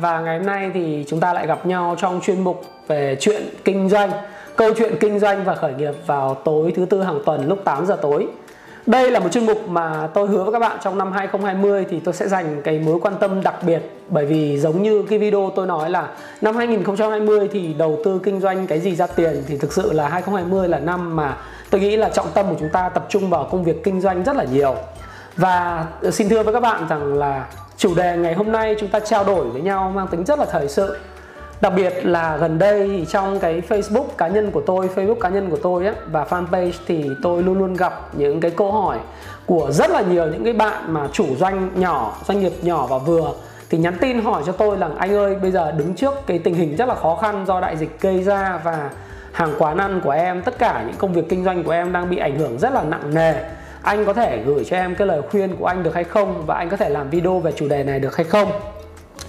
Và ngày hôm nay thì chúng ta lại gặp nhau trong chuyên mục về chuyện kinh doanh, Câu chuyện kinh doanh và khởi nghiệp vào tối thứ tư hàng tuần lúc 8 giờ tối. Đây là một chuyên mục mà tôi hứa với các bạn trong năm 2020 thì tôi sẽ dành cái mối quan tâm đặc biệt. Bởi vì giống như cái video tôi nói là năm 2020 thì đầu tư kinh doanh cái gì ra tiền thì thực sự là 2020 là năm mà tôi nghĩ là trọng tâm của chúng ta tập trung vào công việc kinh doanh rất là nhiều. Và xin thưa với các bạn rằng là chủ đề ngày hôm nay chúng ta trao đổi với nhau mang tính rất là thời sự. Đặc biệt là gần đây trong cái Facebook cá nhân của tôi Facebook cá nhân của tôi ấy, và fanpage thì tôi luôn luôn gặp những cái câu hỏi của rất là nhiều những cái bạn mà chủ doanh nhỏ doanh nghiệp nhỏ và vừa. Thì nhắn tin hỏi cho tôi là anh ơi bây giờ đứng trước cái tình hình rất là khó khăn do đại dịch gây ra và hàng quán ăn của em tất cả những công việc kinh doanh của em đang bị ảnh hưởng rất là nặng nề anh có thể gửi cho em cái lời khuyên của anh được hay không và anh có thể làm video về chủ đề này được hay không?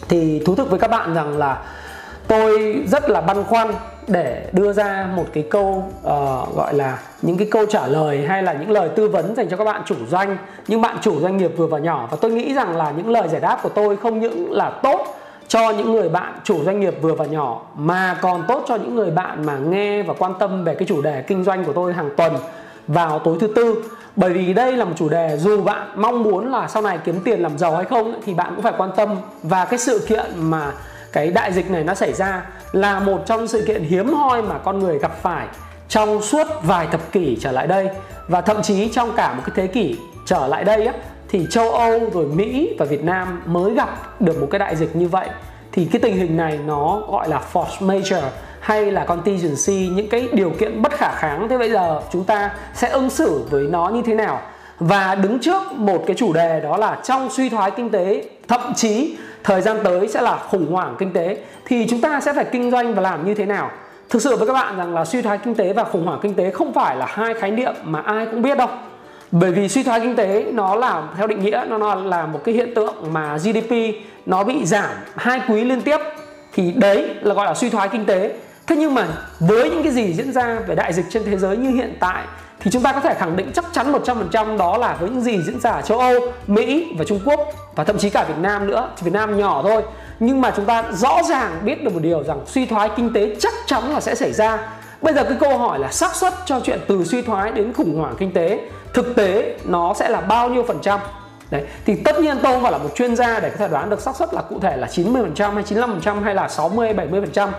Thì thú thực với các bạn rằng là tôi rất là băn khoăn để đưa ra một cái câu uh, gọi là những cái câu trả lời hay là những lời tư vấn dành cho các bạn chủ doanh những bạn chủ doanh nghiệp vừa và nhỏ. Và tôi nghĩ rằng là những lời giải đáp của tôi không những là tốt cho những người bạn chủ doanh nghiệp vừa và nhỏ mà còn tốt cho những người bạn mà nghe và quan tâm về cái chủ đề kinh doanh của tôi hàng tuần vào tối thứ tư. Bởi vì đây là một chủ đề dù bạn mong muốn là sau này kiếm tiền làm giàu hay không thì bạn cũng phải quan tâm. Và cái sự kiện mà cái đại dịch này nó xảy ra là một trong sự kiện hiếm hoi mà con người gặp phải trong suốt vài thập kỷ trở lại đây. Và thậm chí trong cả một cái thế kỷ trở lại đây á, thì châu Âu rồi Mỹ và Việt Nam mới gặp được một cái đại dịch như vậy. Thì cái tình hình này nó gọi là force major hay là contingency, những cái điều kiện bất khả kháng. Thế bây giờ chúng ta sẽ ứng xử với nó như thế nào? Và đứng trước một cái chủ đề đó là trong suy thoái kinh tế, thậm chí thời gian tới sẽ là khủng hoảng kinh tế, thì chúng ta sẽ phải kinh doanh và làm như thế nào? Thực sự với các bạn rằng là suy thoái kinh tế và khủng hoảng kinh tế không phải là hai khái niệm mà ai cũng biết đâu. Bởi vì suy thoái kinh tế nó là, theo định nghĩa, nó là một cái hiện tượng mà GDP nó bị giảm hai quý liên tiếp. Thì đấy là gọi là suy thoái kinh tế thế nhưng mà với những cái gì diễn ra về đại dịch trên thế giới như hiện tại thì chúng ta có thể khẳng định chắc chắn 100% đó là với những gì diễn ra ở châu Âu, Mỹ và Trung Quốc và thậm chí cả Việt Nam nữa. Việt Nam nhỏ thôi nhưng mà chúng ta rõ ràng biết được một điều rằng suy thoái kinh tế chắc chắn là sẽ xảy ra. Bây giờ cái câu hỏi là xác suất cho chuyện từ suy thoái đến khủng hoảng kinh tế thực tế nó sẽ là bao nhiêu phần trăm? Đấy, thì tất nhiên tôi không phải là một chuyên gia để có thể đoán được xác suất là cụ thể là 90% hay 95% hay là 60 70%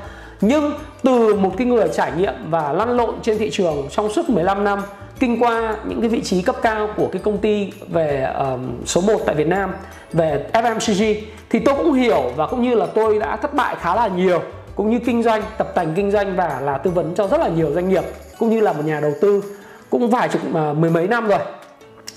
nhưng từ một cái người trải nghiệm và lăn lộn trên thị trường trong suốt 15 năm kinh qua những cái vị trí cấp cao của cái công ty về um, số 1 tại Việt Nam về FMCG thì tôi cũng hiểu và cũng như là tôi đã thất bại khá là nhiều cũng như kinh doanh tập tành kinh doanh và là tư vấn cho rất là nhiều doanh nghiệp cũng như là một nhà đầu tư cũng vài chục uh, mười mấy năm rồi.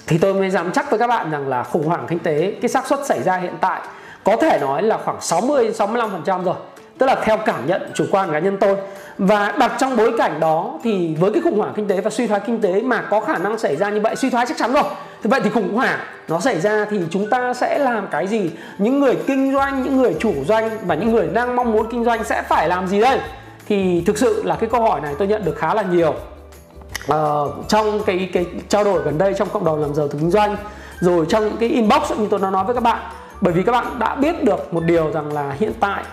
Thì tôi mới dám chắc với các bạn rằng là khủng hoảng kinh tế cái xác suất xảy ra hiện tại có thể nói là khoảng 60 65% rồi tức là theo cảm nhận chủ quan cá nhân tôi. Và đặt trong bối cảnh đó thì với cái khủng hoảng kinh tế và suy thoái kinh tế mà có khả năng xảy ra như vậy suy thoái chắc chắn rồi. Thì vậy thì khủng hoảng nó xảy ra thì chúng ta sẽ làm cái gì? Những người kinh doanh những người chủ doanh và những người đang mong muốn kinh doanh sẽ phải làm gì đây? Thì thực sự là cái câu hỏi này tôi nhận được khá là nhiều. Uh, trong cái cái trao đổi gần đây trong cộng đồng làm giàu từ kinh doanh rồi trong những cái inbox như tôi đã nói với các bạn. Bởi vì các bạn đã biết được một điều rằng là hiện tại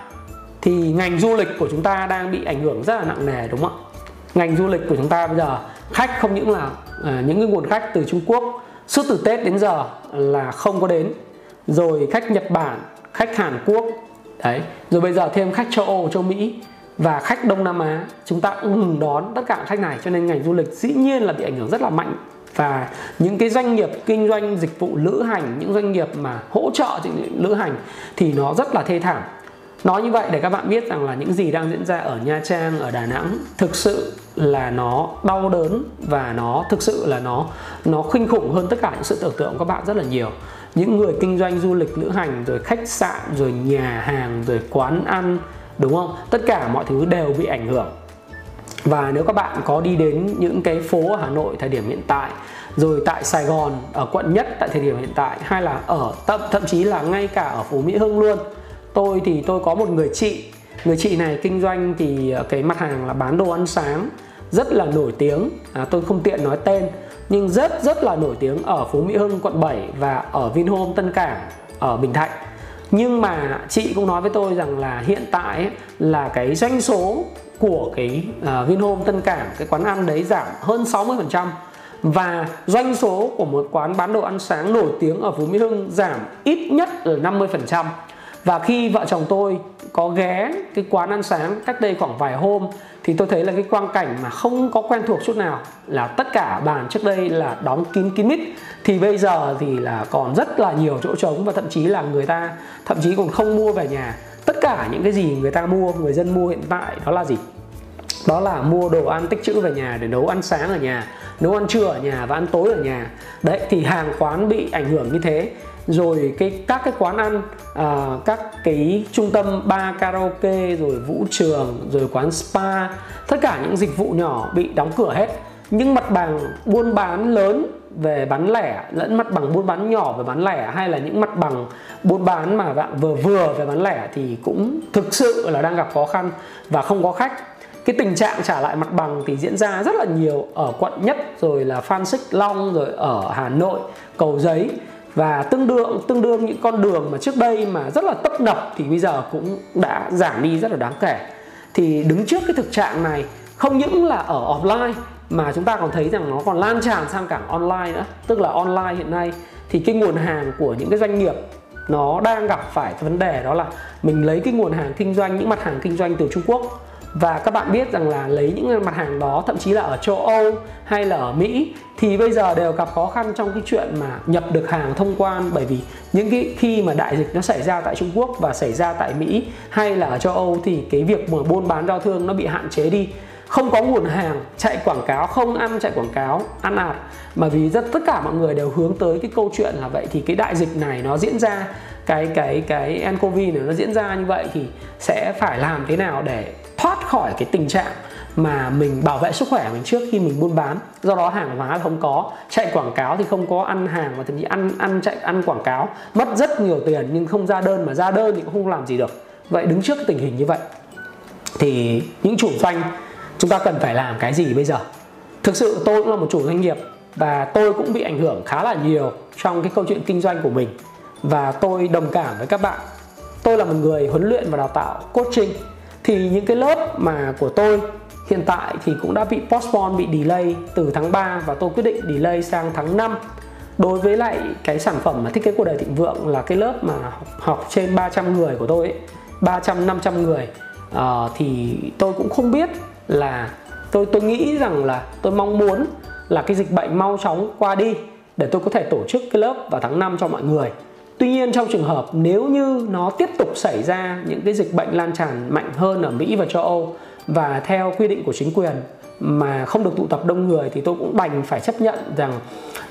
thì ngành du lịch của chúng ta đang bị ảnh hưởng rất là nặng nề đúng không ạ? Ngành du lịch của chúng ta bây giờ khách không những là à, những cái nguồn khách từ Trung Quốc suốt từ Tết đến giờ là không có đến. Rồi khách Nhật Bản khách Hàn Quốc đấy. Rồi bây giờ thêm khách châu Âu châu Mỹ và khách Đông Nam Á chúng ta cũng ngừng đón tất cả khách này. Cho nên ngành du lịch dĩ nhiên là bị ảnh hưởng rất là mạnh. Và những cái doanh nghiệp kinh doanh dịch vụ lữ hành những doanh nghiệp mà hỗ trợ những lữ hành thì nó rất là thê thảm nói như vậy để các bạn biết rằng là những gì đang diễn ra ở Nha Trang ở Đà Nẵng thực sự là nó đau đớn và nó thực sự là nó nó kinh khủng hơn tất cả những sự tưởng tượng của các bạn rất là nhiều. Những người kinh doanh du lịch lữ hành rồi khách sạn rồi nhà hàng rồi quán ăn đúng không? Tất cả mọi thứ đều bị ảnh hưởng. Và nếu các bạn có đi đến những cái phố ở Hà Nội thời điểm hiện tại rồi tại Sài Gòn ở quận nhất tại thời điểm hiện tại hay là ở thậm, thậm chí là ngay cả ở phố Mỹ Hưng luôn tôi thì tôi có một người chị. Người chị này kinh doanh thì à, cái mặt hàng là bán đồ ăn sáng rất là nổi tiếng. À, tôi không tiện nói tên nhưng rất rất là nổi tiếng ở phú Mỹ Hưng quận 7 và ở Vinhome Tân Cảng ở Bình Thạnh. Nhưng mà chị cũng nói với tôi rằng là hiện tại ấy, là cái doanh số của cái uh, Vinhome Tân Cảng cái quán ăn đấy giảm hơn 60% và doanh số của một quán bán đồ ăn sáng nổi tiếng ở Phú Mỹ Hưng giảm ít nhất là 50% và khi vợ chồng tôi có ghé cái quán ăn sáng cách đây khoảng vài hôm, thì tôi thấy là cái quang cảnh mà không có quen thuộc chút nào là tất cả bàn trước đây là đóng kín kín mít. Thì bây giờ thì là còn rất là nhiều chỗ trống và thậm chí là người ta thậm chí còn không mua về nhà. Tất cả những cái gì người ta mua, người dân mua hiện tại đó là gì? Đó là mua đồ ăn tích trữ về nhà để nấu ăn sáng ở nhà, nấu ăn trưa ở nhà và ăn tối ở nhà. Đấy, thì hàng quán bị ảnh hưởng như thế rồi cái các cái quán ăn à, các cái trung tâm bar karaoke rồi vũ trường rồi quán spa tất cả những dịch vụ nhỏ bị đóng cửa hết. Nhưng mặt bằng buôn bán lớn về bán lẻ lẫn mặt bằng buôn bán nhỏ về bán lẻ hay là những mặt bằng buôn bán mà bạn vừa vừa về bán lẻ thì cũng thực sự là đang gặp khó khăn và không có khách. Cái tình trạng trả lại mặt bằng thì diễn ra rất là nhiều ở quận nhất rồi là phan xích long rồi ở hà nội cầu giấy và tương đương tương đương những con đường mà trước đây mà rất là tấp nập thì bây giờ cũng đã giảm đi rất là đáng kể. Thì đứng trước cái thực trạng này, không những là ở offline, mà chúng ta còn thấy rằng nó còn lan tràn sang cả online nữa. Tức là online hiện nay thì cái nguồn hàng của những cái doanh nghiệp nó đang gặp phải cái vấn đề đó là mình lấy cái nguồn hàng kinh doanh, những mặt hàng kinh doanh từ Trung Quốc và các bạn biết rằng là lấy những mặt hàng đó, thậm chí là ở châu Âu hay là ở Mỹ, thì bây giờ đều gặp khó khăn trong cái chuyện mà nhập được hàng thông quan. Bởi vì những cái khi mà đại dịch nó xảy ra tại Trung Quốc và xảy ra tại Mỹ hay là ở châu Âu thì cái việc mở buôn bán giao thương nó bị hạn chế đi. Không có nguồn hàng, chạy quảng cáo, không ăn, chạy quảng cáo, ăn ạt. Mà vì rất, tất cả mọi người đều hướng tới cái câu chuyện là vậy thì cái đại dịch này nó diễn ra, cái cái cái ncov này nó diễn ra như vậy thì sẽ phải làm thế nào để thoát khỏi cái tình trạng mà mình bảo vệ sức khỏe mình trước khi mình buôn bán. Do đó hàng hóa không có, chạy quảng cáo thì không có, ăn hàng và thậm chí ăn ăn chạy, ăn quảng cáo, mất rất nhiều tiền nhưng không ra đơn mà ra đơn thì cũng không làm gì được. Vậy đứng trước cái tình hình như vậy thì những chủ doanh, chúng ta cần phải làm cái gì bây giờ? Thực sự tôi cũng là một chủ doanh nghiệp và tôi cũng bị ảnh hưởng khá là nhiều trong cái câu chuyện kinh doanh của mình. Và tôi đồng cảm với các bạn. Tôi là một người huấn luyện và đào tạo coaching thì những cái lớp mà của tôi hiện tại thì cũng đã bị postpone bị delay từ tháng 3 và tôi quyết định delay sang tháng 5 đối với lại cái sản phẩm mà thiết kế của đời thịnh vượng là cái lớp mà học trên 300 người của tôi ấy, 300 500 người. Uh, thì tôi cũng không biết là tôi tôi nghĩ rằng là tôi mong muốn là cái dịch bệnh mau chóng qua đi để tôi có thể tổ chức cái lớp vào tháng 5 cho mọi người. Tuy nhiên trong trường hợp nếu như nó tiếp tục xảy ra những cái dịch bệnh lan tràn mạnh hơn ở Mỹ và châu Âu và theo quy định của chính quyền mà không được tụ tập đông người thì tôi cũng đành phải chấp nhận rằng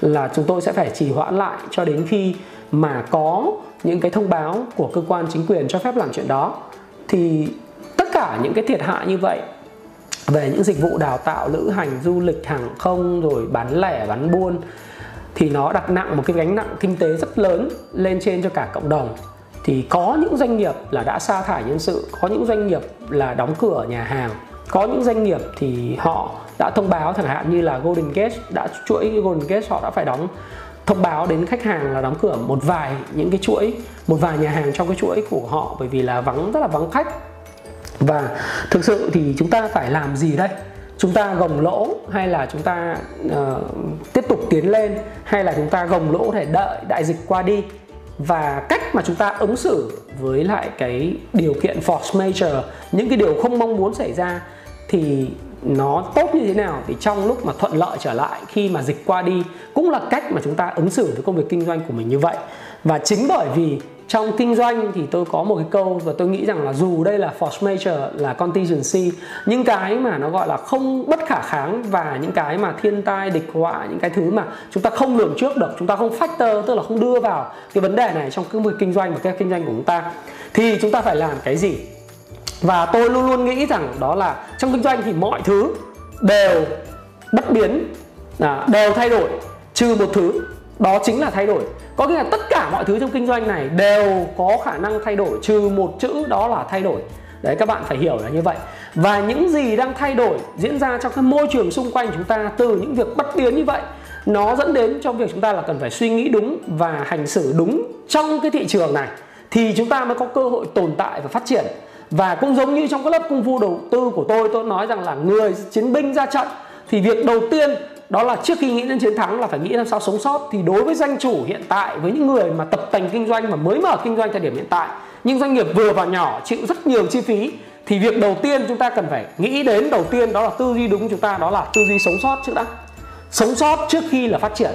là chúng tôi sẽ phải trì hoãn lại cho đến khi mà có những cái thông báo của cơ quan chính quyền cho phép làm chuyện đó. Thì tất cả những cái thiệt hại như vậy về những dịch vụ đào tạo, lữ hành, du lịch, hàng không, rồi bán lẻ, bán buôn thì nó đặt nặng một cái gánh nặng kinh tế rất lớn lên trên cho cả cộng đồng. Thì có những doanh nghiệp là đã sa thải nhân sự, có những doanh nghiệp là đóng cửa nhà hàng, có những doanh nghiệp thì họ đã thông báo chẳng hạn như là Golden Gate đã chuỗi, Golden Gate họ đã phải đóng, thông báo đến khách hàng là đóng cửa một vài những cái chuỗi, một vài nhà hàng trong cái chuỗi của họ bởi vì là vắng, rất là vắng khách. Và thực sự thì chúng ta phải làm gì đây? Chúng ta gồng lỗ hay là chúng ta uh, tiếp tục tiến lên hay là chúng ta gồng lỗ để đợi đại dịch qua đi? Và cách mà chúng ta ứng xử với lại cái điều kiện force major những cái điều không mong muốn xảy ra thì nó tốt như thế nào? Thì trong lúc mà thuận lợi trở lại khi mà dịch qua đi cũng là cách mà chúng ta ứng xử với công việc kinh doanh của mình như vậy. Và chính bởi vì trong kinh doanh thì tôi có một cái câu và tôi nghĩ rằng là dù đây là force major, là contingency, những cái mà nó gọi là không bất khả kháng và những cái mà thiên tai, địch họa, những cái thứ mà chúng ta không lường trước được, chúng ta không factor, tức là không đưa vào cái vấn đề này trong cái việc kinh doanh và cái kinh doanh của chúng ta, thì chúng ta phải làm cái gì? Và tôi luôn luôn nghĩ rằng đó là trong kinh doanh thì mọi thứ đều bất biến à, đều thay đổi, trừ một thứ đó chính là thay đổi. Có nghĩa là tất cả mọi thứ trong kinh doanh này đều có khả năng thay đổi, trừ một chữ đó là thay đổi. Đấy, các bạn phải hiểu là như vậy. Và những gì đang thay đổi diễn ra trong cái môi trường xung quanh chúng ta từ những việc bất biến như vậy, nó dẫn đến trong việc chúng ta là cần phải suy nghĩ đúng và hành xử đúng trong cái thị trường này, thì chúng ta mới có cơ hội tồn tại và phát triển. Và cũng giống như trong các lớp công phu đầu tư của tôi tôi nói rằng là người chiến binh ra trận, thì việc đầu tiên đó là trước khi nghĩ đến chiến thắng là phải nghĩ làm sao sống sót. Thì đối với doanh chủ hiện tại, với những người mà tập tành kinh doanh mà mới mở kinh doanh thời điểm hiện tại, những doanh nghiệp vừa và nhỏ chịu rất nhiều chi phí, thì việc đầu tiên chúng ta cần phải nghĩ đến đầu tiên đó là tư duy đúng chúng ta, đó là tư duy sống sót trước đã. Sống sót trước khi là phát triển.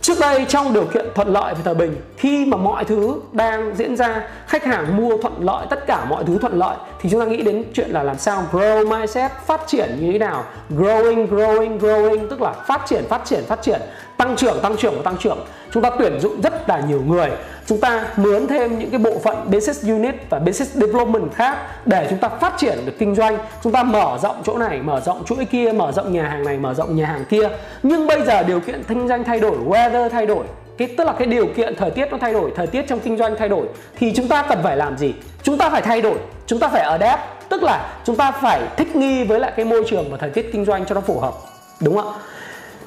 Trước đây trong điều kiện thuận lợi về thời bình Khi mà mọi thứ đang diễn ra Khách hàng mua thuận lợi Tất cả mọi thứ thuận lợi Thì chúng ta nghĩ đến chuyện là làm sao grow mindset Phát triển như thế nào? Growing, growing, growing Tức là phát triển, phát triển, phát triển. Tăng trưởng, tăng trưởng và tăng trưởng. Chúng ta tuyển dụng rất là nhiều người. Chúng ta mướn thêm những cái bộ phận business unit và business development khác Để chúng ta phát triển được kinh doanh. Chúng ta mở rộng chỗ này, mở rộng chuỗi kia Mở rộng nhà hàng này, mở rộng nhà hàng kia. Nhưng bây giờ điều kiện kinh doanh thay đổi weather thay đổi cái tức là cái điều kiện thời tiết nó thay đổi thời tiết trong kinh doanh thay đổi thì chúng ta cần phải làm gì? Chúng ta phải thay đổi chúng ta phải adapt tức là chúng ta phải thích nghi với lại cái môi trường và thời tiết kinh doanh cho nó phù hợp. Đúng không ạ?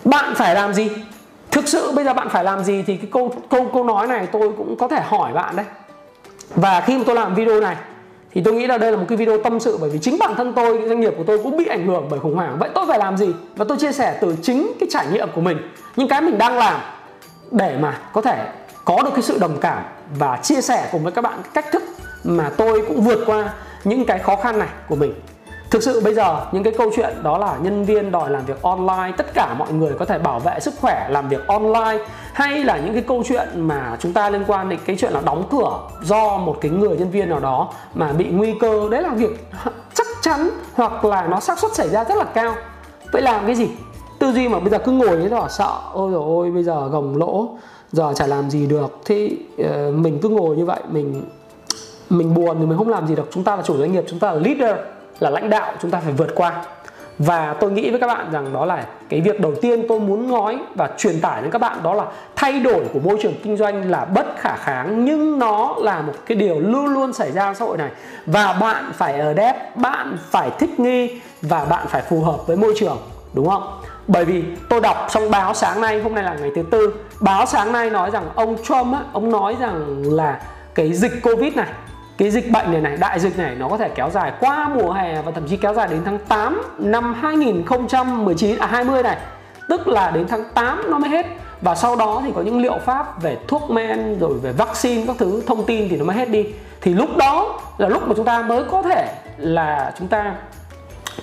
Bạn phải làm gì? Thực sự bây giờ bạn phải làm gì thì cái câu câu câu nói này tôi cũng có thể hỏi bạn đấy. Và khi mà tôi làm video này, thì tôi nghĩ là đây là một cái video tâm sự bởi vì chính bản thân tôi doanh nghiệp của tôi cũng bị ảnh hưởng bởi khủng hoảng. Vậy tôi phải làm gì? Và tôi chia sẻ từ chính cái trải nghiệm của mình, những cái mình đang làm để mà có thể có được cái sự đồng cảm và chia sẻ cùng với các bạn cách thức mà tôi cũng vượt qua những cái khó khăn này của mình. Thực sự bây giờ những cái câu chuyện đó là nhân viên đòi làm việc online Tất cả mọi người có thể bảo vệ sức khỏe làm việc online Hay là những cái câu chuyện mà chúng ta liên quan đến cái chuyện là đóng cửa Do một cái người nhân viên nào đó mà bị nguy cơ. Đấy là việc chắc chắn hoặc là nó xác suất xảy ra rất là cao. Vậy làm cái gì? Tư duy mà bây giờ cứ ngồi thế là sợ. Ôi rồi ôi bây giờ gồng lỗ Giờ chả làm gì được. Thì uh, ờ, mình cứ ngồi như vậy Mình mình buồn thì mình không làm gì được. Chúng ta là chủ doanh nghiệp, chúng ta là leader là lãnh đạo chúng ta phải vượt qua. Và tôi nghĩ với các bạn rằng đó là cái việc đầu tiên tôi muốn nói và truyền tải đến các bạn đó là thay đổi của môi trường kinh doanh là bất khả kháng nhưng nó là một cái điều luôn luôn xảy ra trong xã hội này. Và bạn phải ở đép bạn phải thích nghi và bạn phải phù hợp với môi trường đúng không? Bởi vì tôi đọc trong báo sáng nay hôm nay là ngày thứ tư báo sáng nay nói rằng ông Trump á, ông nói rằng là cái dịch covid này cái dịch bệnh này này, đại dịch này nó có thể kéo dài qua mùa hè và thậm chí kéo dài đến tháng 8 năm 2019 à 20 này. Tức là đến tháng 8 nó mới hết. Và sau đó thì có những liệu pháp về thuốc men, rồi về vaccine, các thứ, thông tin thì nó mới hết đi. Thì lúc đó là lúc mà chúng ta mới có thể là chúng ta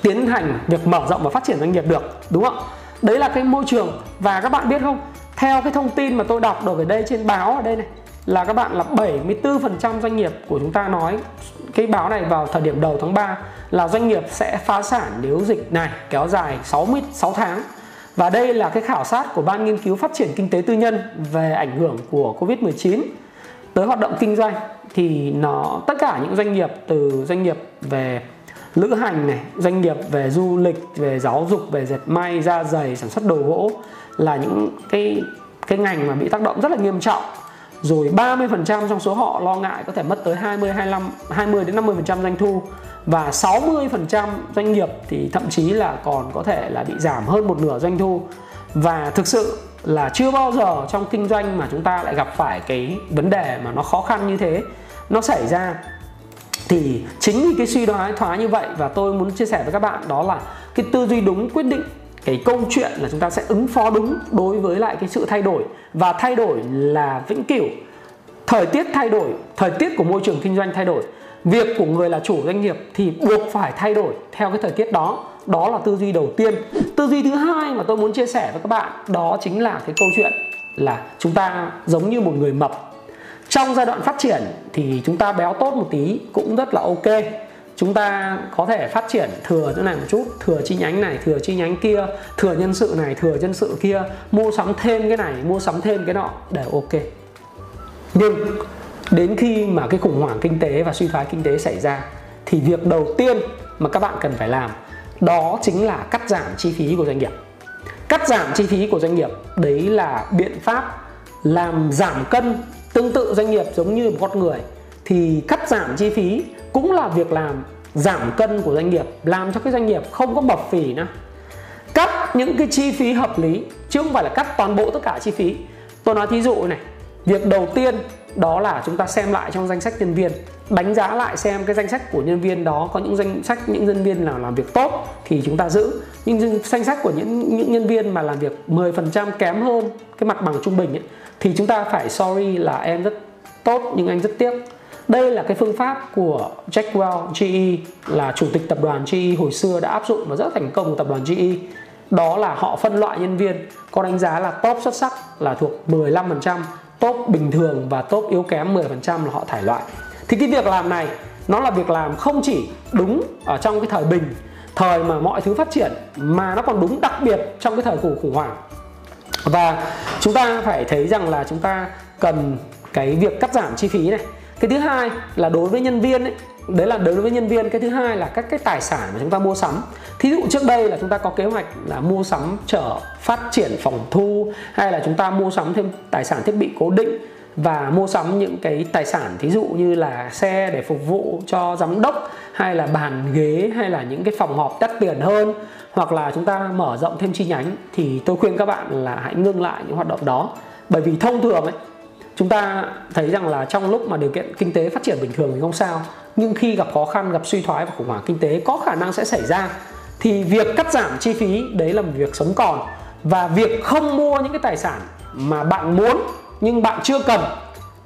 tiến hành việc mở rộng và phát triển doanh nghiệp được, đúng không đấy là cái môi trường. Và các bạn biết không? Theo cái thông tin mà tôi đọc được ở đây trên báo ở đây này là các bạn là 74% doanh nghiệp của chúng ta nói cái báo này vào thời điểm đầu tháng 3 là doanh nghiệp sẽ phá sản nếu dịch này kéo dài 66 tháng. Và đây là cái khảo sát của Ban Nghiên cứu Phát triển Kinh tế Tư nhân về ảnh hưởng của Covid-19 tới hoạt động kinh doanh thì nó tất cả những doanh nghiệp từ doanh nghiệp về lữ hành này, doanh nghiệp về du lịch, về giáo dục, về dệt may, da giày, sản xuất đồ gỗ là những cái cái ngành mà bị tác động rất là nghiêm trọng rồi 30% trong số họ lo ngại có thể mất tới 20 25 20 đến 50% doanh thu. Và 60% doanh nghiệp thì thậm chí là còn có thể là bị giảm hơn một nửa doanh thu. Và thực sự là chưa bao giờ trong kinh doanh mà chúng ta lại gặp phải cái vấn đề mà nó khó khăn như thế. Nó xảy ra thì chính vì cái suy đoán thoái như vậy và tôi muốn chia sẻ với các bạn đó là cái tư duy đúng quyết định cái câu chuyện là chúng ta sẽ ứng phó đúng đối với lại cái sự thay đổi và thay đổi là vĩnh cửu thời tiết thay đổi, thời tiết của môi trường kinh doanh thay đổi, việc của người là chủ doanh nghiệp thì buộc phải thay đổi theo cái thời tiết đó. Đó là tư duy đầu tiên. Tư duy thứ hai mà tôi muốn chia sẻ với các bạn, đó chính là cái câu chuyện là chúng ta giống như một người mập. Trong giai đoạn phát triển thì chúng ta béo tốt một tí cũng rất là ok chúng ta có thể phát triển thừa chỗ này một chút, thừa chi nhánh này, thừa chi nhánh kia, thừa nhân sự này, thừa nhân sự kia, mua sắm thêm cái này, mua sắm thêm cái nọ để ok. Nhưng đến khi mà cái khủng hoảng kinh tế và suy thoái kinh tế xảy ra, thì việc đầu tiên mà các bạn cần phải làm, đó chính là cắt giảm chi phí của doanh nghiệp. Cắt giảm chi phí của doanh nghiệp, đấy là biện pháp làm giảm cân tương tự doanh nghiệp giống như một con người, thì cắt giảm chi phí cũng là việc làm giảm cân của doanh nghiệp làm cho cái doanh nghiệp không có mập phì nữa. Cắt những cái chi phí hợp lý chứ không phải là cắt toàn bộ tất cả chi phí. Tôi nói thí dụ này việc đầu tiên đó là chúng ta xem lại trong danh sách nhân viên đánh giá lại xem cái danh sách của nhân viên đó có những danh sách những nhân viên nào làm việc tốt thì chúng ta giữ. Nhưng danh sách của những những nhân viên mà làm việc 10% kém hơn cái mặt bằng trung bình ấy, thì chúng ta phải sorry là em rất tốt nhưng anh rất tiếc đây là cái phương pháp của Jack Welch GE là chủ tịch tập đoàn GE hồi xưa đã áp dụng và rất thành công của tập đoàn GE đó là họ phân loại nhân viên, có đánh giá là top xuất sắc là thuộc 15% top bình thường và top yếu kém 10% là họ thải loại. Thì cái việc làm này, nó là việc làm không chỉ đúng ở trong cái thời bình, thời mà mọi thứ phát triển, mà nó còn đúng đặc biệt trong cái thời khủng khủng hoảng. Và chúng ta phải thấy rằng là chúng ta cần cái việc cắt giảm chi phí này cái thứ hai là đối với nhân viên ấy, đấy là đối với nhân viên. Cái thứ hai là các cái tài sản mà chúng ta mua sắm. Thí dụ trước đây là chúng ta có kế hoạch là mua sắm chở phát triển phòng thu, hay là chúng ta mua sắm thêm tài sản thiết bị cố định và mua sắm những cái tài sản, thí dụ như là xe để phục vụ cho giám đốc, hay là bàn ghế, hay là những cái phòng họp đắt tiền hơn, hoặc là chúng ta mở rộng thêm chi nhánh, thì tôi khuyên các bạn là hãy ngưng lại những hoạt động đó. Bởi vì thông thường ấy chúng ta thấy rằng là trong lúc mà điều kiện kinh tế phát triển bình thường thì không sao. Nhưng khi gặp khó khăn gặp suy thoái và khủng hoảng kinh tế có khả năng sẽ xảy ra. Thì việc cắt giảm chi phí đấy là một việc sống còn. Và việc không mua những cái tài sản mà bạn muốn nhưng bạn chưa cần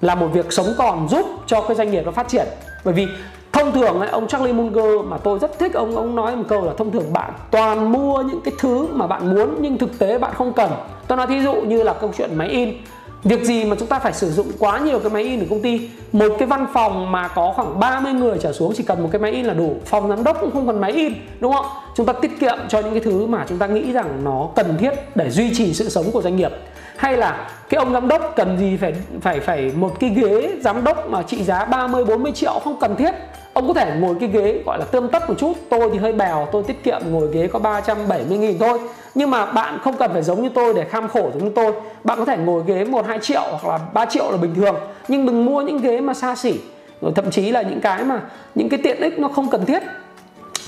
là một việc sống còn giúp cho cái doanh nghiệp nó phát triển. Bởi vì thông thường ấy, ông Charlie Munger mà tôi rất thích ông ông nói một câu là thông thường bạn toàn mua những cái thứ mà bạn muốn nhưng thực tế bạn không cần. Tôi nói thí dụ như là câu chuyện máy in. Việc gì mà chúng ta phải sử dụng quá nhiều cái máy in ở công ty? Một cái văn phòng mà có khoảng 30 người trở xuống, chỉ cần một cái máy in là đủ. Phòng giám đốc cũng không cần máy in, đúng không? Chúng ta tiết kiệm cho những cái thứ mà chúng ta nghĩ rằng nó cần thiết để duy trì sự sống của doanh nghiệp. Hay là cái ông giám đốc cần gì phải phải phải một cái ghế giám đốc mà trị giá 30 40 triệu không cần thiết? Ông có thể ngồi cái ghế gọi là tươm tất một chút. Tôi thì hơi bèo, tôi tiết kiệm, ngồi ghế có 370 nghìn thôi. Nhưng mà bạn không cần phải giống như tôi để kham khổ giống như tôi. Bạn có thể ngồi ghế một hai triệu hoặc là 3 triệu là bình thường. Nhưng đừng mua những ghế mà xa xỉ. Rồi thậm chí là những cái mà, những cái tiện ích nó không cần thiết.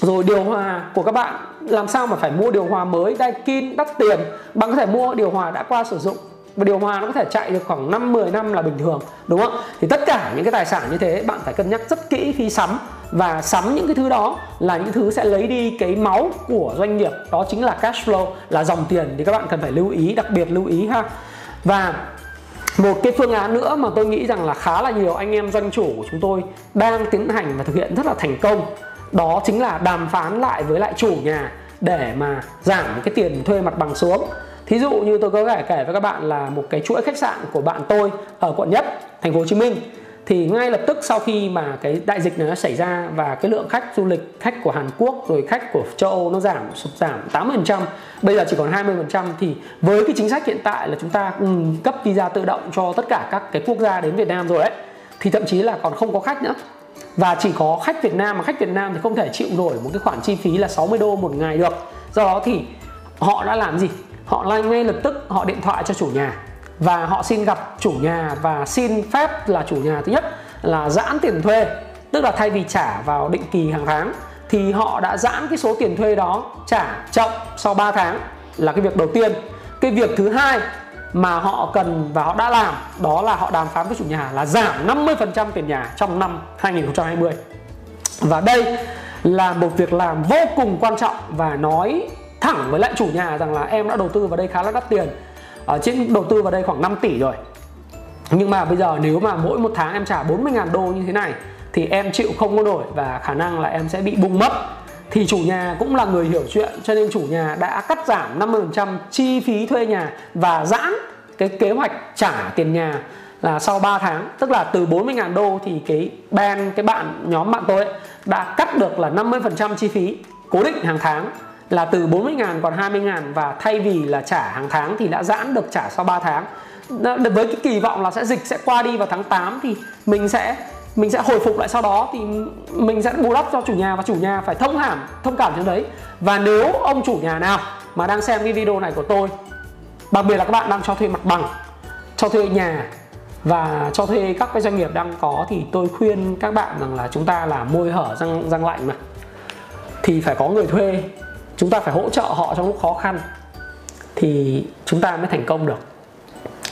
Rồi điều hòa của các bạn, làm sao mà phải mua điều hòa mới? Daikin đắt tiền. Bạn có thể mua điều hòa đã qua sử dụng và điều hòa nó có thể chạy được khoảng 5 10 năm là bình thường, đúng không? Thì tất cả những cái tài sản như thế, bạn phải cân nhắc rất kỹ khi sắm. Và sắm những cái thứ đó là những thứ sẽ lấy đi cái máu của doanh nghiệp, đó chính là cash flow, là dòng tiền. Thì các bạn cần phải lưu ý, đặc biệt lưu ý ha. Và một cái phương án nữa mà tôi nghĩ rằng là khá là nhiều anh em doanh chủ của chúng tôi đang tiến hành và thực hiện rất là thành công, đó chính là đàm phán lại với lại chủ nhà để mà giảm cái tiền thuê mặt bằng xuống thí dụ như tôi có thể kể với các bạn là một cái chuỗi khách sạn của bạn tôi ở quận nhất, thành phố hồ chí minh. Thì ngay lập tức sau khi mà cái đại dịch này nó xảy ra và cái lượng khách du lịch, khách của Hàn Quốc rồi khách của châu Âu nó giảm, sụt giảm 80% bây giờ chỉ còn 20% thì với cái chính sách hiện tại là chúng ta ừ, cấp visa tự động cho tất cả các cái quốc gia đến Việt Nam rồi đấy thì thậm chí là còn không có khách nữa. Và chỉ có khách Việt Nam, mà khách Việt Nam thì không thể chịu nổi một cái khoản chi phí là 60 đô một ngày được. Do đó thì họ đã làm gì? Họ ngay lập tức, họ điện thoại cho chủ nhà. Và họ xin gặp chủ nhà và xin phép là chủ nhà thứ nhất là giãn tiền thuê, tức là thay vì trả vào định kỳ hàng tháng, thì họ đã giãn cái số tiền thuê đó trả chậm sau 3 tháng là cái việc đầu tiên. Cái việc thứ hai mà họ cần và họ đã làm, đó là họ đàm phán với chủ nhà là giảm 50% tiền nhà trong năm 2020 và đây là một việc làm vô cùng quan trọng và nói thẳng với lại chủ nhà rằng là em đã đầu tư vào đây khá là đắt tiền. Ở trên đầu tư vào đây khoảng 5 tỷ rồi. Nhưng mà bây giờ nếu mà mỗi một tháng em trả 40.000 đô như thế này thì em chịu không có nổi và khả năng là em sẽ bị bung mất. Thì chủ nhà cũng là người hiểu chuyện cho nên chủ nhà đã cắt giảm 50% chi phí thuê nhà và giãn cái kế hoạch trả tiền nhà là sau 3 tháng. Tức là từ 40.000 đô thì cái ban cái bạn nhóm bạn tôi ấy, đã cắt được là 50% chi phí cố định hàng tháng là từ 40.000 còn 20.000 và thay vì là trả hàng tháng thì đã giãn được trả sau 3 tháng. Với cái kỳ vọng là sẽ dịch sẽ qua đi vào tháng 8 thì mình sẽ mình sẽ hồi phục lại sau đó thì mình sẽ bù đắp cho chủ nhà và chủ nhà phải thông cảm thông cảm cho đấy. Và nếu ông chủ nhà nào mà đang xem cái video này của tôi, đặc biệt là các bạn đang cho thuê mặt bằng, cho thuê nhà và cho thuê các cái doanh nghiệp đang có thì tôi khuyên các bạn rằng là chúng ta là môi hở răng răng lạnh mà. Thì phải có người thuê chúng ta phải hỗ trợ họ trong lúc khó khăn thì chúng ta mới thành công được.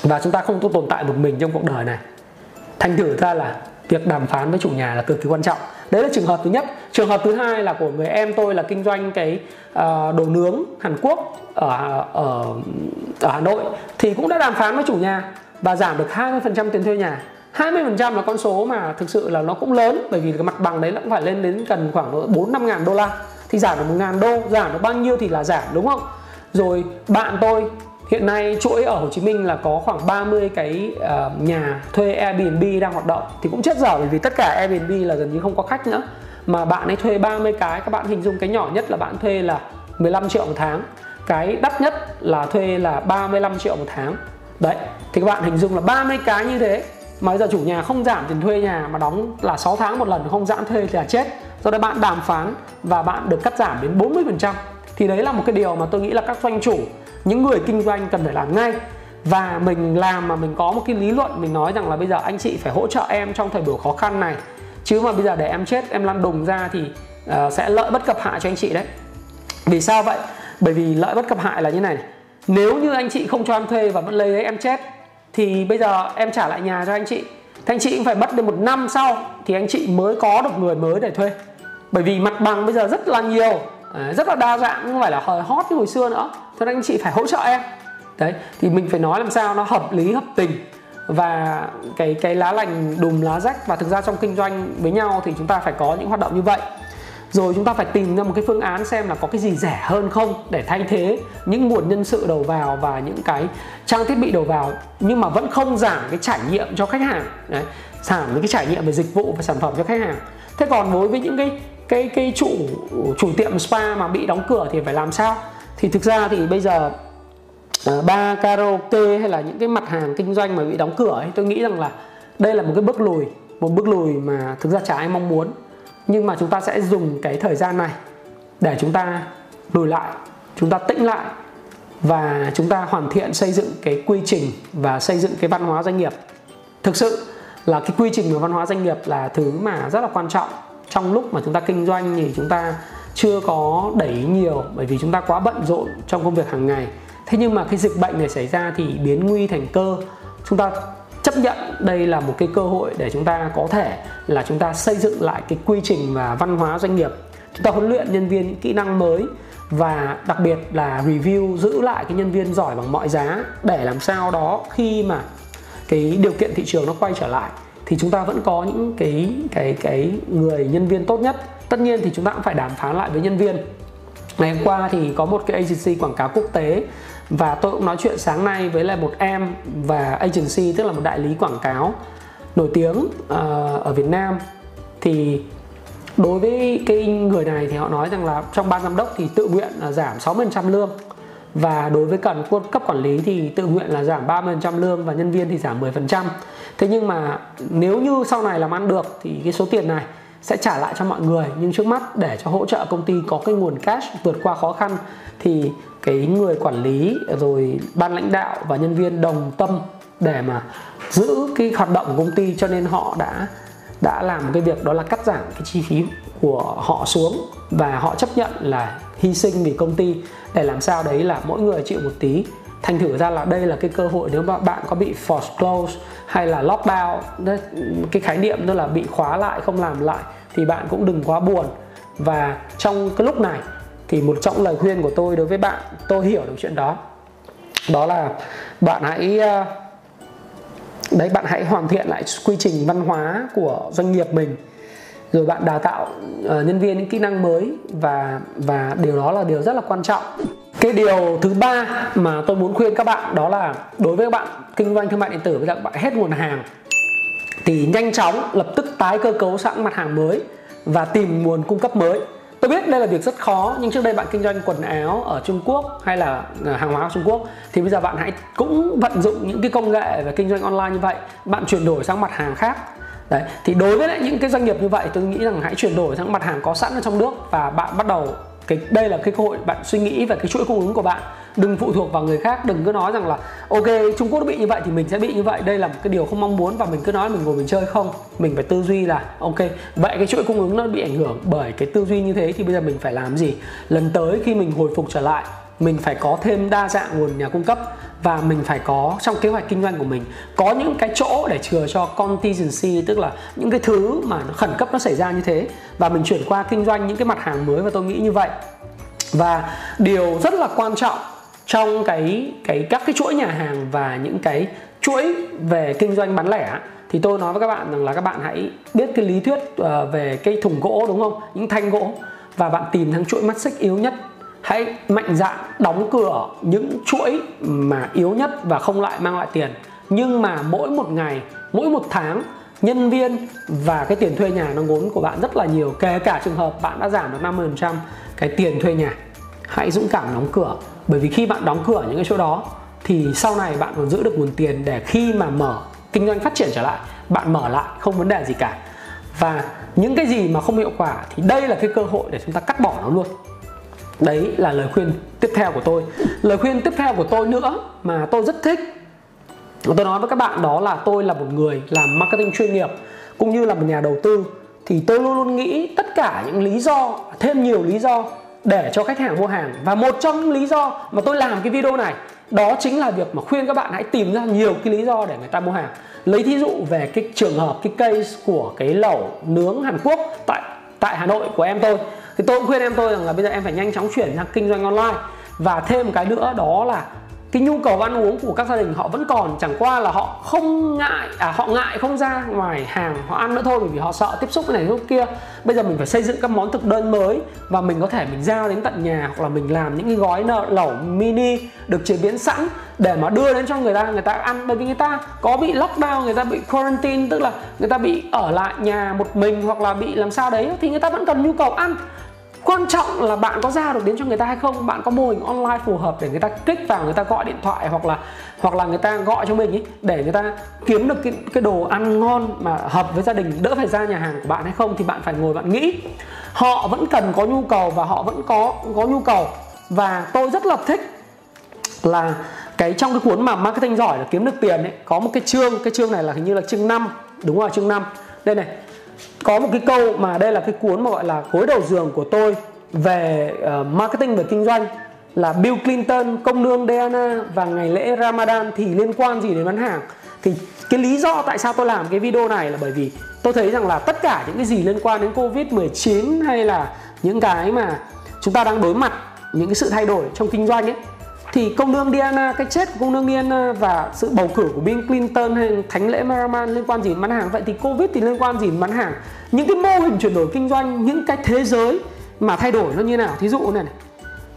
Và chúng ta không tồn tại một mình trong cuộc đời này. Thành thử ra là việc đàm phán với chủ nhà là cực kỳ quan trọng. Đấy là trường hợp thứ nhất. Trường hợp thứ hai là của người em tôi là kinh doanh cái uh, đồ nướng Hàn Quốc ở ở ở Hà Nội thì cũng đã đàm phán với chủ nhà và giảm được 20% tiền thuê nhà. 20% là con số mà thực sự là nó cũng lớn bởi vì cái mặt bằng đấy nó cũng phải lên đến gần khoảng 4 5 ngàn đô la thì giảm được 1 ngàn đô giảm được bao nhiêu thì là giảm đúng không? Rồi bạn tôi hiện nay chuỗi ở Hồ Chí Minh là có khoảng 30 cái uh, nhà thuê Airbnb đang hoạt động. Thì cũng chết dở bởi vì tất cả Airbnb là gần như không có khách nữa. Mà bạn ấy thuê 30 cái các bạn hình dung cái nhỏ nhất là bạn thuê là 15 triệu một tháng. Cái đắt nhất là thuê là 35 triệu một tháng. Đấy thì các bạn hình dung là 30 cái như thế. Mà bây giờ chủ nhà không giảm tiền thuê nhà mà đóng là 6 tháng một lần không giãn thuê thì là chết do đó bạn đàm phán và bạn được cắt giảm đến 40% thì đấy là một cái điều mà tôi nghĩ là các doanh chủ những người kinh doanh cần phải làm ngay. Và mình làm mà mình có một cái lý luận mình nói rằng là bây giờ anh chị phải hỗ trợ em trong thời buổi khó khăn này. Chứ mà bây giờ để em chết em lăn đùng ra thì uh, sẽ lợi bất cập hại cho anh chị đấy. Vì sao vậy? Bởi vì lợi bất cập hại là như này, nếu như anh chị không cho em thuê và vẫn lấy đấy em chết thì bây giờ em trả lại nhà cho anh chị. Thì anh chị cũng phải mất đến một năm sau thì anh chị mới có được người mới để thuê bởi vì mặt bằng bây giờ rất là nhiều. Rất là đa dạng, không phải là hời hót như hồi xưa nữa. Cho nên anh chị phải hỗ trợ em. Đấy, thì mình phải nói làm sao nó hợp lý, hợp tình. Và cái cái lá lành đùm lá rách và thực ra trong kinh doanh với nhau thì chúng ta phải có những hoạt động như vậy. Rồi chúng ta phải tìm ra một cái phương án xem là có cái gì rẻ hơn không để thay thế những nguồn nhân sự đầu vào và những cái trang thiết bị đầu vào. Nhưng mà vẫn không giảm cái trải nghiệm cho khách hàng. Đấy, giảm cái trải nghiệm về dịch vụ và sản phẩm cho khách hàng. Thế còn đối với những cái cái cái chủ chủ tiệm spa mà bị đóng cửa thì phải làm sao? Thì thực ra thì bây giờ ờ, uh, bar karaoke hay là những cái mặt hàng kinh doanh mà bị đóng cửa ấy tôi nghĩ rằng là đây là một cái bước lùi một bước lùi mà thực ra chả ai mong muốn. Nhưng mà chúng ta sẽ dùng cái thời gian này để chúng ta lùi lại chúng ta tĩnh lại và chúng ta hoàn thiện xây dựng cái quy trình và xây dựng cái văn hóa doanh nghiệp. Thực sự là cái quy trình và văn hóa doanh nghiệp là thứ mà rất là quan trọng trong lúc mà chúng ta kinh doanh thì chúng ta chưa có đẩy nhiều, bởi vì chúng ta quá bận rộn trong công việc hàng ngày. Thế nhưng mà cái dịch bệnh này xảy ra thì biến nguy thành cơ. Chúng ta chấp nhận đây là một cái cơ hội để chúng ta có thể là chúng ta xây dựng lại cái quy trình và văn hóa doanh nghiệp. Chúng ta huấn luyện nhân viên những kỹ năng mới và đặc biệt là review, giữ lại cái nhân viên giỏi bằng mọi giá để làm sao đó khi mà cái điều kiện thị trường nó quay trở lại thì chúng ta vẫn có những cái cái cái người nhân viên tốt nhất. Tất nhiên thì chúng ta cũng phải đàm phán lại với nhân viên. Ngày hôm qua thì có một cái agency quảng cáo quốc tế và tôi cũng nói chuyện sáng nay với lại một em và agency tức là một đại lý quảng cáo nổi tiếng uh, ở Việt Nam. Thì đối với cái người này thì họ nói rằng là trong ban giám đốc thì tự nguyện là giảm 60% lương và đối với cần cấp quản lý thì tự nguyện là giảm 30% lương và nhân viên thì giảm 10%. Thế nhưng mà nếu như sau này làm ăn được thì cái số tiền này sẽ trả lại cho mọi người. Nhưng trước mắt để cho hỗ trợ công ty có cái nguồn cash vượt qua khó khăn thì cái người quản lý rồi ban lãnh đạo và nhân viên đồng tâm để mà giữ cái hoạt động của công ty cho nên họ đã đã làm cái việc đó là cắt giảm cái chi phí của họ xuống. Và họ chấp nhận là hy sinh vì công ty để làm sao đấy là mỗi người chịu một tí. Thành thử ra là đây là cái cơ hội nếu mà bạn có bị force close hay là lockdown cái khái niệm đó là bị khóa lại, không làm lại, thì bạn cũng đừng quá buồn. Và trong cái lúc này thì một trong lời khuyên của tôi đối với bạn, tôi hiểu được chuyện đó. Đó là bạn hãy ờ, đấy, bạn hãy hoàn thiện lại quy trình văn hóa của doanh nghiệp mình rồi bạn đào tạo uh, nhân viên những kỹ năng mới và và điều đó là điều rất là quan trọng. Cái điều thứ ba mà tôi muốn khuyên các bạn đó là đối với các bạn kinh doanh thương mại điện tử với các bạn hết nguồn hàng thì nhanh chóng lập tức tái cơ cấu sẵn mặt hàng mới và tìm nguồn cung cấp mới. Tôi biết đây là việc rất khó nhưng trước đây bạn kinh doanh quần áo ở Trung Quốc hay là ờ, hàng hóa ở Trung Quốc thì bây giờ bạn hãy cũng vận dụng những cái công nghệ về kinh doanh online như vậy bạn chuyển đổi sang mặt hàng khác đấy, thì đối với lại những cái doanh nghiệp như vậy, tôi nghĩ rằng hãy chuyển đổi sang mặt hàng có sẵn ở trong nước và bạn bắt đầu cái, đây là cái cơ hội bạn suy nghĩ về cái chuỗi cung ứng của bạn. Đừng phụ thuộc vào người khác, đừng cứ nói rằng là, ok, trung quốc nó bị như vậy thì mình sẽ bị như vậy. Đây là một cái điều không mong muốn và mình cứ nói mình ngồi mình chơi không. Mình phải tư duy là, ok, vậy cái chuỗi cung ứng nó bị ảnh hưởng bởi cái tư duy như thế thì bây giờ mình phải làm gì? Lần tới khi mình hồi phục trở lại mình phải có thêm đa dạng nguồn nhà cung cấp và mình phải có trong kế hoạch kinh doanh của mình, có những cái chỗ để chừa cho contingency, tức là những cái thứ mà nó khẩn cấp nó xảy ra như thế. Và mình chuyển qua kinh doanh những cái mặt hàng mới và tôi nghĩ như vậy. Và điều rất là quan trọng trong cái cái các cái chuỗi nhà hàng và những cái chuỗi về kinh doanh bán lẻ thì tôi nói với các bạn rằng là các bạn hãy biết cái lý thuyết ờ, về cái thùng gỗ đúng không? Những thanh gỗ. Và bạn tìm thằng chuỗi mắt xích yếu nhất hãy mạnh dạn đóng cửa những chuỗi mà yếu nhất và không lại mang lại tiền. Nhưng mà mỗi một ngày, mỗi một tháng, nhân viên và cái tiền thuê nhà nó ngốn của bạn rất là nhiều. Kể cả trường hợp bạn đã giảm được 50% cái tiền thuê nhà, hãy dũng cảm đóng cửa. Bởi vì khi bạn đóng cửa những cái chỗ đó, thì sau này bạn còn giữ được nguồn tiền để khi mà mở, kinh doanh phát triển trở lại, bạn mở lại, không vấn đề gì cả. Và những cái gì mà không hiệu quả thì đây là cái cơ hội để chúng ta cắt bỏ nó luôn đấy là lời khuyên tiếp theo của tôi. Lời khuyên tiếp theo của tôi nữa mà tôi rất thích tôi nói với các bạn đó là tôi là một người làm marketing chuyên nghiệp cũng như là một nhà đầu tư, thì tôi luôn luôn nghĩ tất cả những lý do, thêm nhiều lý do để cho khách hàng mua hàng. Và một trong những lý do mà tôi làm cái video này, đó chính là việc mà khuyên các bạn hãy tìm ra nhiều cái lý do để người ta mua hàng. Lấy thí dụ về cái trường hợp, cái case của cái lẩu nướng Hàn Quốc tại tại Hà Nội của em tôi thì tôi cũng khuyên em tôi rằng là bây giờ em phải nhanh chóng chuyển sang kinh doanh online. Và thêm một cái nữa đó là cái nhu cầu ăn uống của các gia đình họ vẫn còn. Chẳng qua là họ không ngại à họ ngại không ra ngoài hàng, họ ăn nữa thôi bởi vì họ sợ tiếp xúc cái này lúc kia. Bây giờ mình phải xây dựng các món thực đơn mới và mình có thể mình giao đến tận nhà hoặc là mình làm những cái gói nợ lẩu mini được chế biến sẵn để mà đưa đến cho người ta. Người ta ăn bởi vì người ta có bị lockdown, người ta bị quarantine, tức là người ta bị ở lại nhà một mình hoặc là bị làm sao đấy, thì người ta vẫn cần nhu cầu ăn quan trọng là bạn có ra được đến cho người ta hay không? Bạn có mô hình online phù hợp để người ta kích vào người ta gọi điện thoại hoặc là hoặc là người ta gọi cho mình ý, để người ta kiếm được cái, cái đồ ăn ngon mà hợp với gia đình đỡ phải ra nhà hàng của bạn hay không thì bạn phải ngồi bạn nghĩ. Họ vẫn cần có nhu cầu và họ vẫn có có nhu cầu. Và tôi rất là thích là cái trong cái cuốn mà marketing giỏi là kiếm được tiền ấy có một cái chương cái chương này là hình như là chương 5 đúng rồi chương 5 đây này có một cái câu mà đây là cái cuốn mà gọi là gối đầu giường của tôi về uh, marketing về kinh doanh là Bill Clinton, công nương Diana và ngày lễ Ramadan thì liên quan gì đến bán hàng. Thì cái lý do tại sao tôi làm cái video này là bởi vì tôi thấy rằng là tất cả những cái gì liên quan đến Covid-19 hay là những cái mà chúng ta đang đối mặt những cái sự thay đổi trong kinh doanh ấy thì công nương Diana cái chết của công nương Diana và sự bầu cử của Bill Clinton hay thánh lễ Maraman liên quan gì đến bán hàng. Vậy thì Covid thì liên quan gì đến bán hàng? Những cái mô hình chuyển đổi kinh doanh những cái thế giới mà thay đổi nó như nào? Thí dụ này, này.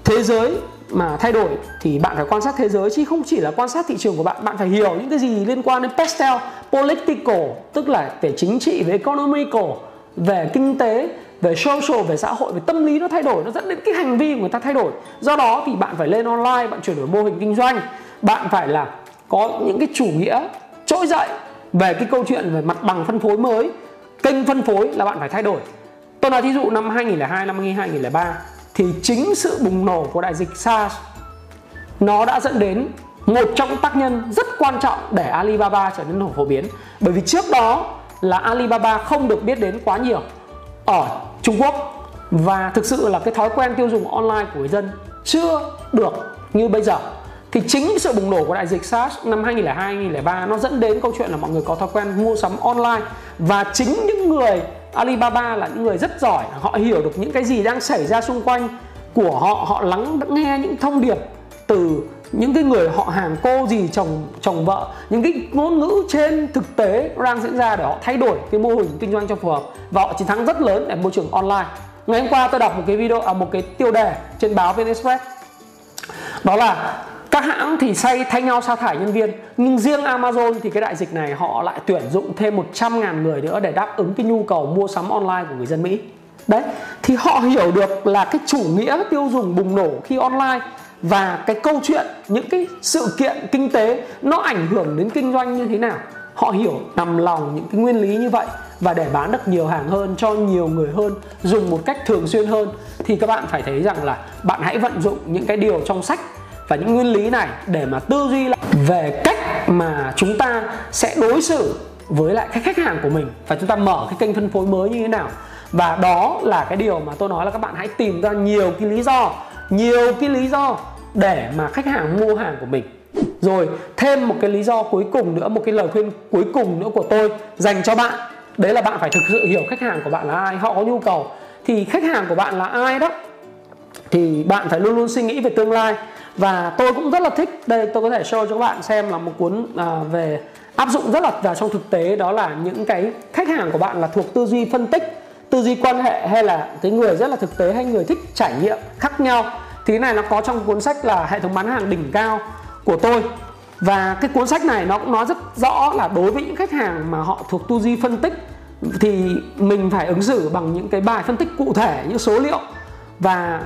Thế giới mà thay đổi thì bạn phải quan sát thế giới chứ không chỉ là quan sát thị trường của bạn. Bạn phải hiểu những cái gì liên quan đến pastel political tức là về chính trị về economical về kinh tế về social về xã hội, về tâm lý nó thay đổi, nó dẫn đến cái hành vi của người ta thay đổi. Do đó thì bạn phải lên online, bạn chuyển đổi mô hình kinh doanh. Bạn phải là có những cái chủ nghĩa trỗi dậy về cái câu chuyện về mặt bằng phân phối mới. Kênh phân phối là bạn phải thay đổi. Tôi nói thí dụ năm 2002 năm 2003 thì chính sự bùng nổ của đại dịch SARS, nó đã dẫn đến một trong những tác nhân rất quan trọng để Alibaba trở nên phổ biến. Bởi vì trước đó là Alibaba không được biết đến quá nhiều ở Trung Quốc. Và thực sự là cái thói quen tiêu dùng online của người dân chưa được như bây giờ. Thì chính sự bùng nổ của đại dịch SARS năm 2002 2003 nó dẫn đến câu chuyện là mọi người có thói quen mua sắm online. Và chính những người Alibaba là những người rất giỏi, họ hiểu được những cái gì đang xảy ra xung quanh của họ họ lắng nghe những thông điệp từ những cái người họ hàng cô gì chồng chồng vợ những cái ngôn ngữ trên thực tế đang diễn ra để họ thay đổi cái mô hình kinh doanh cho phù hợp. Và họ chiến thắng rất lớn ở môi trường online. Ngày hôm qua tôi đọc một cái video ở à, một cái tiêu đề trên báo VN Express. Đó là các hãng thì say thay nhau sa thải nhân viên nhưng riêng Amazon thì cái đại dịch này họ lại tuyển dụng thêm 100.000 người nữa để đáp ứng cái nhu cầu mua sắm online của người dân Mỹ. Đấy thì họ hiểu được là cái chủ nghĩa tiêu dùng bùng nổ khi online và cái câu chuyện, những cái sự kiện kinh tế, nó ảnh hưởng đến kinh doanh như thế nào? Họ hiểu nằm lòng những cái nguyên lý như vậy và để bán được nhiều hàng hơn, cho nhiều người hơn, dùng một cách thường xuyên hơn, thì các bạn phải thấy rằng là bạn hãy vận dụng những cái điều trong sách và những nguyên lý này để mà tư duy lại về cách mà chúng ta sẽ đối xử với lại cái khách hàng của mình và chúng ta mở cái kênh phân phối mới như thế nào. Và đó là cái điều mà tôi nói là các bạn hãy tìm ra nhiều cái lý do, nhiều cái lý do để mà khách hàng mua hàng của mình. Rồi thêm một cái lý do cuối cùng nữa một cái lời khuyên cuối cùng nữa của tôi dành cho bạn. Đấy là bạn phải thực sự hiểu khách hàng của bạn là ai họ có nhu cầu. Thì khách hàng của bạn là ai đó thì bạn phải luôn luôn suy nghĩ về tương lai. Và tôi cũng rất là thích đây tôi có thể show cho các bạn xem là một cuốn à, về áp dụng rất là vào trong thực tế đó là những cái khách hàng của bạn là thuộc tư duy phân tích tư duy quan hệ hay là cái người rất là thực tế hay người thích trải nghiệm khác nhau thì cái này nó có trong cuốn sách là hệ thống bán hàng đỉnh cao của tôi. Và cái cuốn sách này nó cũng nói rất rõ là đối với những khách hàng mà họ thuộc tư duy phân tích, thì mình phải ứng xử bằng những cái bài phân tích cụ thể, những số liệu. Và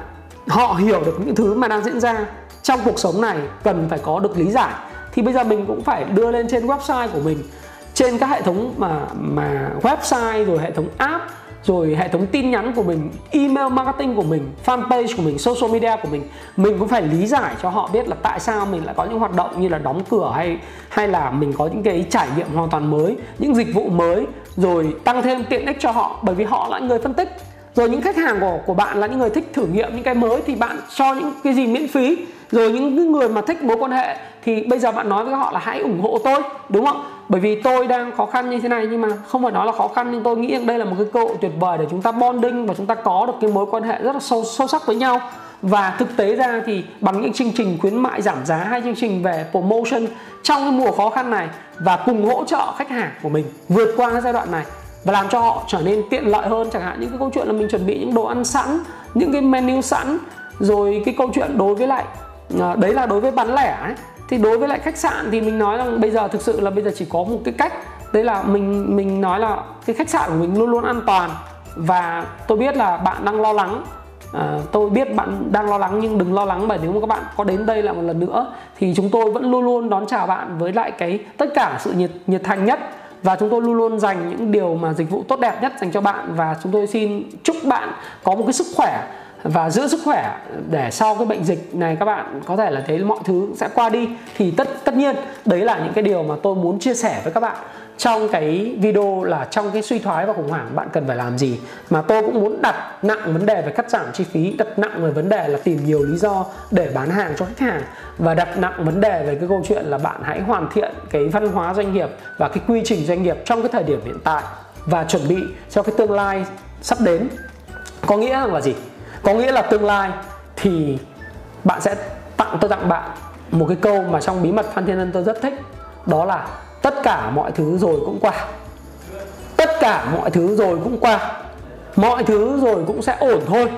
họ hiểu được những thứ mà đang diễn ra trong cuộc sống này cần phải có được lý giải. Thì bây giờ mình cũng phải đưa lên trên website của mình. Trên các hệ thống mà mà website rồi hệ thống app rồi hệ thống tin nhắn của mình, email marketing của mình, fanpage của mình, social media của mình, mình cũng phải lý giải cho họ biết là tại sao mình lại có những hoạt động như là đóng cửa hay hay là mình có những cái trải nghiệm hoàn toàn mới, những dịch vụ mới, rồi tăng thêm tiện ích cho họ bởi vì họ là người phân tích. Rồi những khách hàng của của bạn là những người thích thử nghiệm những cái mới thì bạn cho những cái gì miễn phí. Rồi những người mà thích mối quan hệ thì bây giờ bạn nói với họ là hãy ủng hộ tôi, đúng không? bởi vì tôi đang khó khăn như thế này nhưng mà không phải nói là khó khăn nhưng tôi nghĩ rằng đây là một cái cơ hội tuyệt vời để chúng ta bonding và chúng ta có được cái mối quan hệ rất là sâu sâu sắc với nhau và thực tế ra thì bằng những chương trình khuyến mại giảm giá hay chương trình về promotion trong cái mùa khó khăn này và cùng hỗ trợ khách hàng của mình vượt qua cái giai đoạn này và làm cho họ trở nên tiện lợi hơn chẳng hạn những cái câu chuyện là mình chuẩn bị những đồ ăn sẵn những cái menu sẵn rồi cái câu chuyện đối với lại Ờ, đấy là đối với bán lẻ ấy. Thì đối với lại khách sạn thì mình nói rằng bây giờ thực sự là bây giờ chỉ có một cái cách. Đấy là mình mình nói là cái khách sạn của mình luôn luôn an toàn. Và tôi biết là bạn đang lo lắng. À, tôi biết bạn đang lo lắng nhưng đừng lo lắng bởi nếu mà các bạn có đến đây lại một lần nữa thì chúng tôi vẫn luôn luôn đón chào bạn với lại cái tất cả sự nhiệt nhiệt thành nhất. Và chúng tôi luôn luôn dành những điều mà dịch vụ tốt đẹp nhất dành cho bạn. Và chúng tôi xin chúc bạn có một cái sức khỏe và giữ sức khỏe để sau cái bệnh dịch này các bạn có thể là thấy mọi thứ sẽ qua đi, thì tất tất nhiên đấy là những cái điều mà tôi muốn chia sẻ với các bạn trong cái video là trong cái suy thoái và khủng hoảng bạn cần phải làm gì. Mà tôi cũng muốn đặt nặng vấn đề về cắt giảm chi phí, đặt nặng về vấn đề là tìm nhiều lý do để bán hàng cho khách hàng, và đặt nặng vấn đề về cái câu chuyện là bạn hãy hoàn thiện cái văn hóa doanh nghiệp và cái quy trình doanh nghiệp trong cái thời điểm hiện tại và chuẩn bị cho cái tương lai sắp đến. Có nghĩa là gì? Có nghĩa là tương lai thì bạn sẽ tặng tôi tặng bạn một cái câu mà trong bí mật Phan Thiên Ân tôi rất thích. Đó là tất cả mọi thứ rồi cũng qua. Tất cả mọi thứ rồi cũng qua. Mọi thứ rồi cũng sẽ ổn thôi.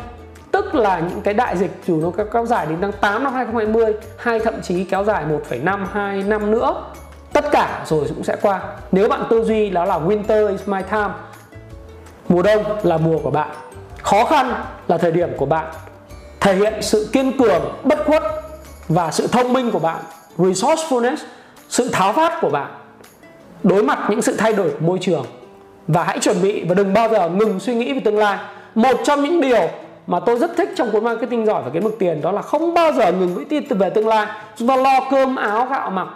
Tức là những cái đại dịch dù nó kéo dài đến tháng 8 năm 2020 hay thậm chí kéo dài 1,5 2 năm nữa tất cả rồi cũng sẽ qua. Nếu bạn tư duy đó là winter is my time mùa đông là mùa của bạn khó khăn là thời điểm của bạn thể hiện sự kiên cường, bất khuất và sự thông minh của bạn, resourcefulness, sự tháo phát của bạn. Đối mặt những sự thay đổi của môi trường và hãy chuẩn bị và đừng bao giờ ngừng suy nghĩ về tương lai. Một trong những điều mà tôi rất thích trong cuốn marketing giỏi và kiếm được tiền đó là không bao giờ ngừng nghĩ tin về tương lai. Chúng ta lo cơm áo gạo mặc,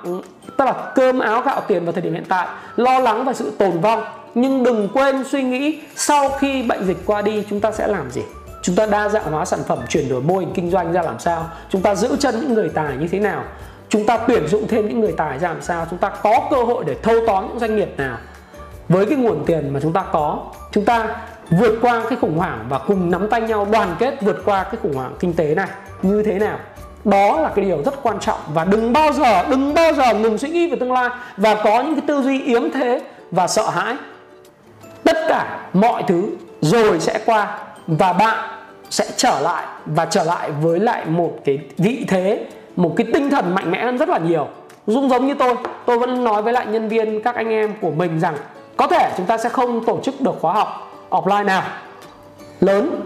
tức là cơm áo gạo tiền vào thời điểm hiện tại, lo lắng về sự tồn vong nhưng đừng quên suy nghĩ, sau khi bệnh dịch qua đi, chúng ta sẽ làm gì? Chúng ta đa dạng hóa sản phẩm, chuyển đổi mô hình kinh doanh ra làm sao? Chúng ta giữ chân những người tài như thế nào? Chúng ta tuyển dụng thêm những người tài ra làm sao? Chúng ta có cơ hội để thâu tóm những doanh nghiệp nào? Với cái nguồn tiền mà chúng ta có, chúng ta vượt qua cái khủng hoảng và cùng nắm tay nhau đoàn kết vượt qua cái khủng hoảng kinh tế này như thế nào? Đó là cái điều rất quan trọng và đừng bao giờ, đừng bao giờ ngừng suy nghĩ về tương lai và có những cái tư duy yếm thế và sợ hãi tất cả mọi thứ rồi sẽ qua và bạn sẽ trở lại và trở lại với lại một cái vị thế, một cái tinh thần mạnh mẽ hơn rất là nhiều. Dung giống như tôi tôi vẫn nói với lại nhân viên, các anh em của mình rằng có thể chúng ta sẽ không tổ chức được khóa học offline nào. Lớn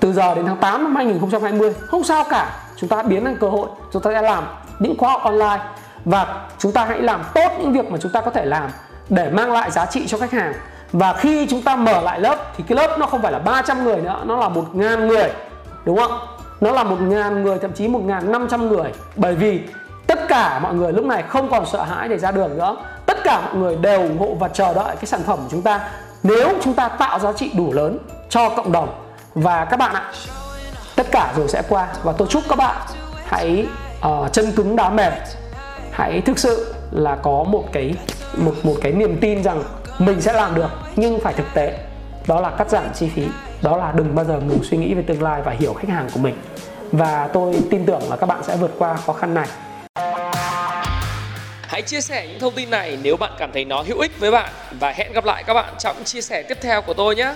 từ giờ đến tháng 8 năm 2020 không sao cả. Chúng ta biến thành cơ hội, chúng ta sẽ làm những khóa học online và chúng ta hãy làm tốt những việc mà chúng ta có thể làm để mang lại giá trị cho khách hàng và khi chúng ta mở lại lớp thì cái lớp nó không phải là 300 người nữa nó là một ngàn người đúng không? Nó là một ngàn người thậm chí một ngàn năm trăm người. Bởi vì tất cả mọi người lúc này không còn sợ hãi để ra đường nữa. Tất cả mọi người đều ủng hộ và chờ đợi cái sản phẩm của chúng ta. Nếu chúng ta tạo giá trị đủ lớn cho cộng đồng và các bạn ạ tất cả rồi sẽ qua. Và tôi chúc các bạn hãy uh, chân cứng đá mềm. Hãy thực sự là có một cái một một cái niềm tin rằng mình sẽ làm được, nhưng phải thực tế. Đó là cắt giảm chi phí. Đó là đừng bao giờ ngừng suy nghĩ về tương lai và hiểu khách hàng của mình. Và tôi tin tưởng là các bạn sẽ vượt qua khó khăn này. Hãy chia sẻ những thông tin này nếu bạn cảm thấy nó hữu ích với bạn. Và hẹn gặp lại các bạn trong chia sẻ tiếp theo của tôi nhé.